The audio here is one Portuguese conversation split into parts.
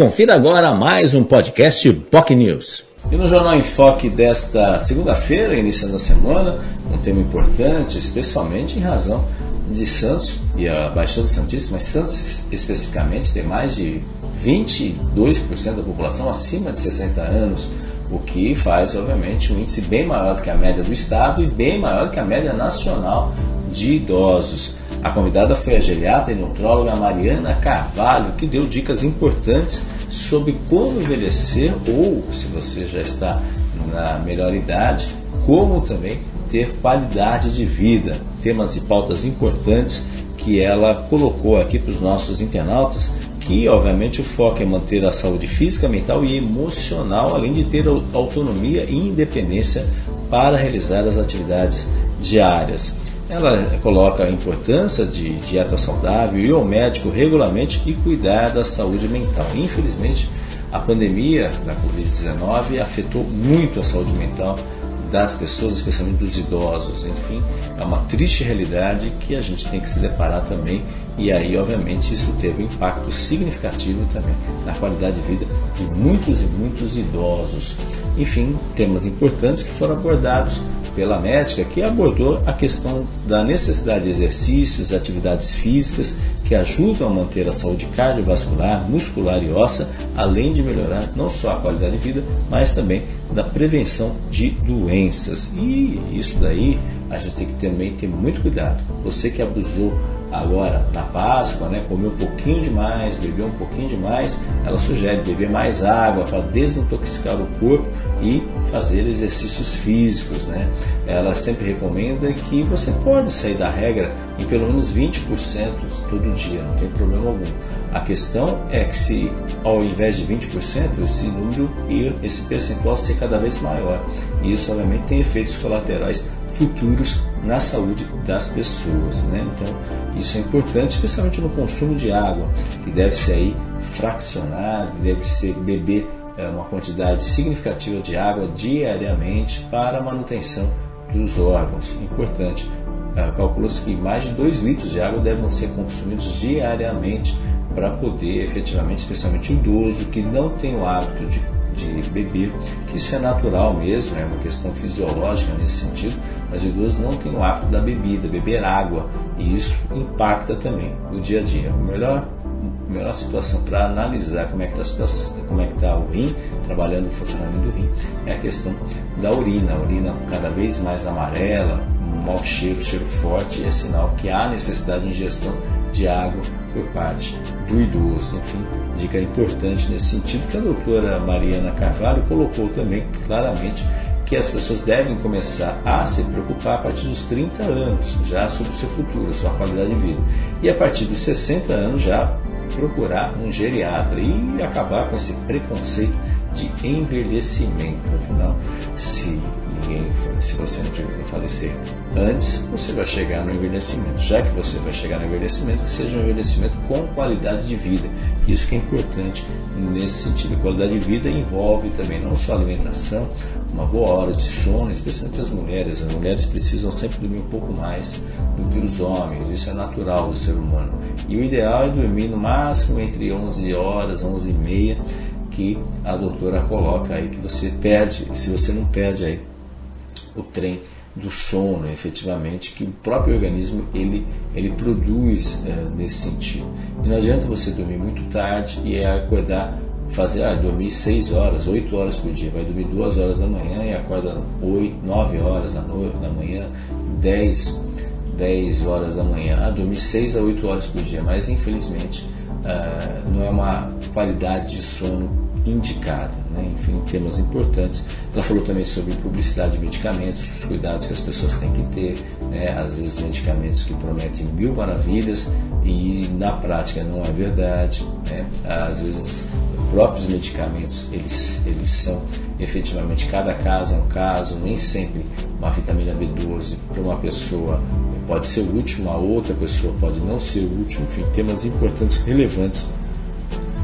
Confira agora mais um podcast POC News. E no Jornal em Foque desta segunda-feira, iniciando a semana, um tema importante, especialmente em razão de Santos e a Baixada Santista, mas Santos especificamente tem mais de 22% da população acima de 60 anos, o que faz, obviamente, um índice bem maior do que a média do Estado e bem maior do que a média nacional de idosos. A convidada foi a geriatra e nutróloga Mariana Carvalho, que deu dicas importantes sobre como envelhecer ou, se você já está na melhor idade, como também ter qualidade de vida. Temas e pautas importantes que ela colocou aqui para os nossos internautas, que obviamente o foco é manter a saúde física, mental e emocional, além de ter autonomia e independência para realizar as atividades diárias. Ela coloca a importância de dieta saudável e o médico regularmente e cuidar da saúde mental. Infelizmente, a pandemia da Covid-19 afetou muito a saúde mental das pessoas, especialmente dos idosos. Enfim, é uma triste realidade que a gente tem que se deparar também, e aí, obviamente, isso teve um impacto significativo também na qualidade de vida de muitos e muitos idosos. Enfim, temas importantes que foram abordados pela médica, que abordou a questão da necessidade de exercícios, atividades físicas que ajudam a manter a saúde cardiovascular, muscular e óssea, além de melhorar não só a qualidade de vida, mas também da prevenção de doenças. E isso daí a gente tem que também ter muito cuidado. Você que abusou agora na Páscoa, né, comeu um pouquinho demais, bebeu um pouquinho demais, ela sugere beber mais água para desintoxicar o corpo e fazer exercícios físicos. Né? Ela sempre recomenda que você pode sair da regra em pelo menos 20% todo dia, não tem problema algum. A questão é que se ao invés de 20%, esse número e esse percentual ser cada vez maior. E isso obviamente tem efeitos colaterais futuros na saúde das pessoas. Né? Então, isso é importante, especialmente no consumo de água, que deve ser aí fraccionado, deve ser beber é, uma quantidade significativa de água diariamente para a manutenção dos órgãos. Importante. É, Calcula-se que mais de 2 litros de água devem ser consumidos diariamente para poder efetivamente, especialmente o idoso que não tem o hábito de de beber, que isso é natural mesmo, é uma questão fisiológica nesse sentido, mas o idoso não tem o hábito da bebida, beber água, e isso impacta também o dia a dia. O melhor, a melhor situação para analisar como é que está é está o rim, trabalhando o funcionamento do rim, é a questão da urina. A urina cada vez mais amarela, mau cheiro, cheiro forte, é sinal que há necessidade de ingestão de água por parte do idoso. Enfim, dica importante nesse sentido que a doutora Mariana Carvalho colocou também claramente que as pessoas devem começar a se preocupar a partir dos 30 anos, já sobre o seu futuro, sua qualidade de vida. E a partir dos 60 anos já procurar um geriatra e acabar com esse preconceito de envelhecimento. Afinal, se ninguém, se você não tiver que falecer antes, você vai chegar no envelhecimento. Já que você vai chegar no envelhecimento, que seja um envelhecimento com qualidade de vida. Isso que é importante nesse sentido. Qualidade de vida envolve também não só alimentação, uma boa hora de sono, especialmente as mulheres. As mulheres precisam sempre dormir um pouco mais do que os homens. Isso é natural do ser humano. E o ideal é dormir no máximo entre 11 horas, 11 e meia, que a doutora coloca aí que você perde, se você não perde aí o trem do sono, efetivamente, que o próprio organismo ele, ele produz é, nesse sentido. E não adianta você dormir muito tarde e acordar, fazer, ah, dormir 6 horas, 8 horas por dia, vai dormir 2 horas da manhã e acorda 8, 9 horas da, noite, da manhã, 10, 10 horas da manhã, ah, dormir 6 a 8 horas por dia, mas infelizmente ah, não é uma qualidade de sono indicada. Né? Enfim, temas importantes. Ela falou também sobre publicidade de medicamentos, os cuidados que as pessoas têm que ter, né? às vezes medicamentos que prometem mil maravilhas e na prática não é verdade. Né? Às vezes próprios medicamentos eles, eles são efetivamente cada caso é um caso, nem sempre uma vitamina B12 para uma pessoa pode ser útil, uma outra pessoa pode não ser útil, enfim, temas importantes, relevantes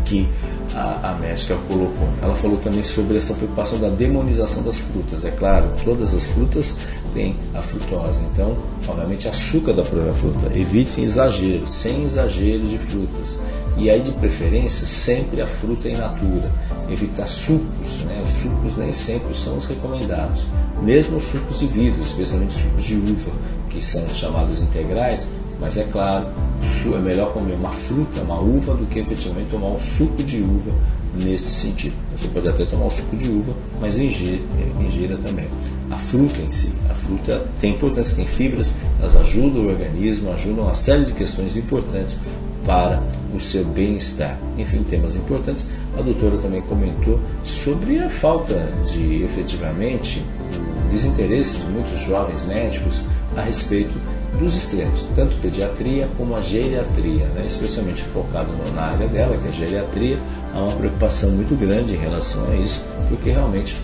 que a, a médica colocou. Ela falou também sobre essa preocupação da demonização das frutas. É claro, todas as frutas têm a frutose, então, obviamente, açúcar da própria fruta. Evitem exageros, sem exagero de frutas. E aí, de preferência, sempre a fruta in natura. Evitar sucos, né? os sucos nem sempre são os recomendados. Mesmo os sucos de vidro, especialmente sucos de uva, que são chamados integrais, mas é claro, é melhor comer uma fruta, uma uva, do que efetivamente tomar um suco de uva nesse sentido. Você pode até tomar o suco de uva, mas ingira, ingira também. A fruta em si, a fruta tem importância, tem fibras, elas ajudam o organismo, ajudam uma série de questões importantes para o seu bem-estar. Enfim, temas importantes. A doutora também comentou sobre a falta de, efetivamente, desinteresse de muitos jovens médicos a respeito dos extremos, tanto pediatria como a geriatria, né? especialmente focado na área dela, que é a geriatria, há uma preocupação muito grande em relação a isso, porque realmente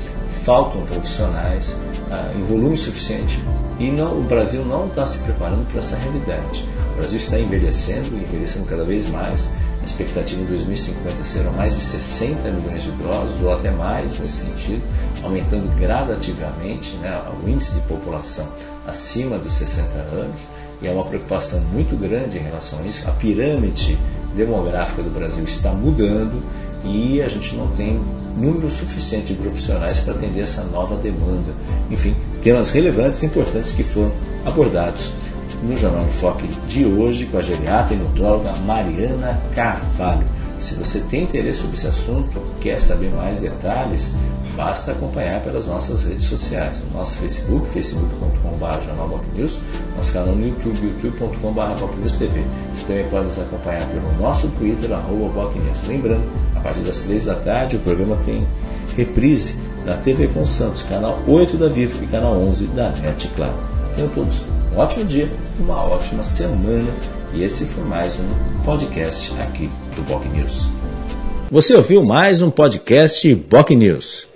faltam profissionais ah, em volume suficiente e não, o Brasil não está se preparando para essa realidade. O Brasil está envelhecendo, envelhecendo cada vez mais. A expectativa em 2050 serão mais de 60 milhões de idosos, ou até mais nesse sentido, aumentando gradativamente né, o índice de população acima dos 60 anos. E é uma preocupação muito grande em relação a isso. A pirâmide demográfica do Brasil está mudando e a gente não tem número suficiente de profissionais para atender essa nova demanda. Enfim, temas relevantes e importantes que foram abordados no Jornal Enfoque de hoje com a geriatra e nutróloga Mariana Carvalho. Se você tem interesse sobre esse assunto, quer saber mais detalhes, basta acompanhar pelas nossas redes sociais. O nosso Facebook, facebook.com.br jornalbocnews, nosso canal no YouTube, youtube.com.br TV. Você também pode nos acompanhar pelo nosso Twitter, arroba Lembrando, a partir das 3 da tarde, o programa tem reprise da TV com Santos, canal 8 da Vivo e canal 11 da NET Claro. Tenham todos um ótimo dia, uma ótima semana e esse foi mais um podcast aqui do Boc News. Você ouviu mais um podcast Boc News.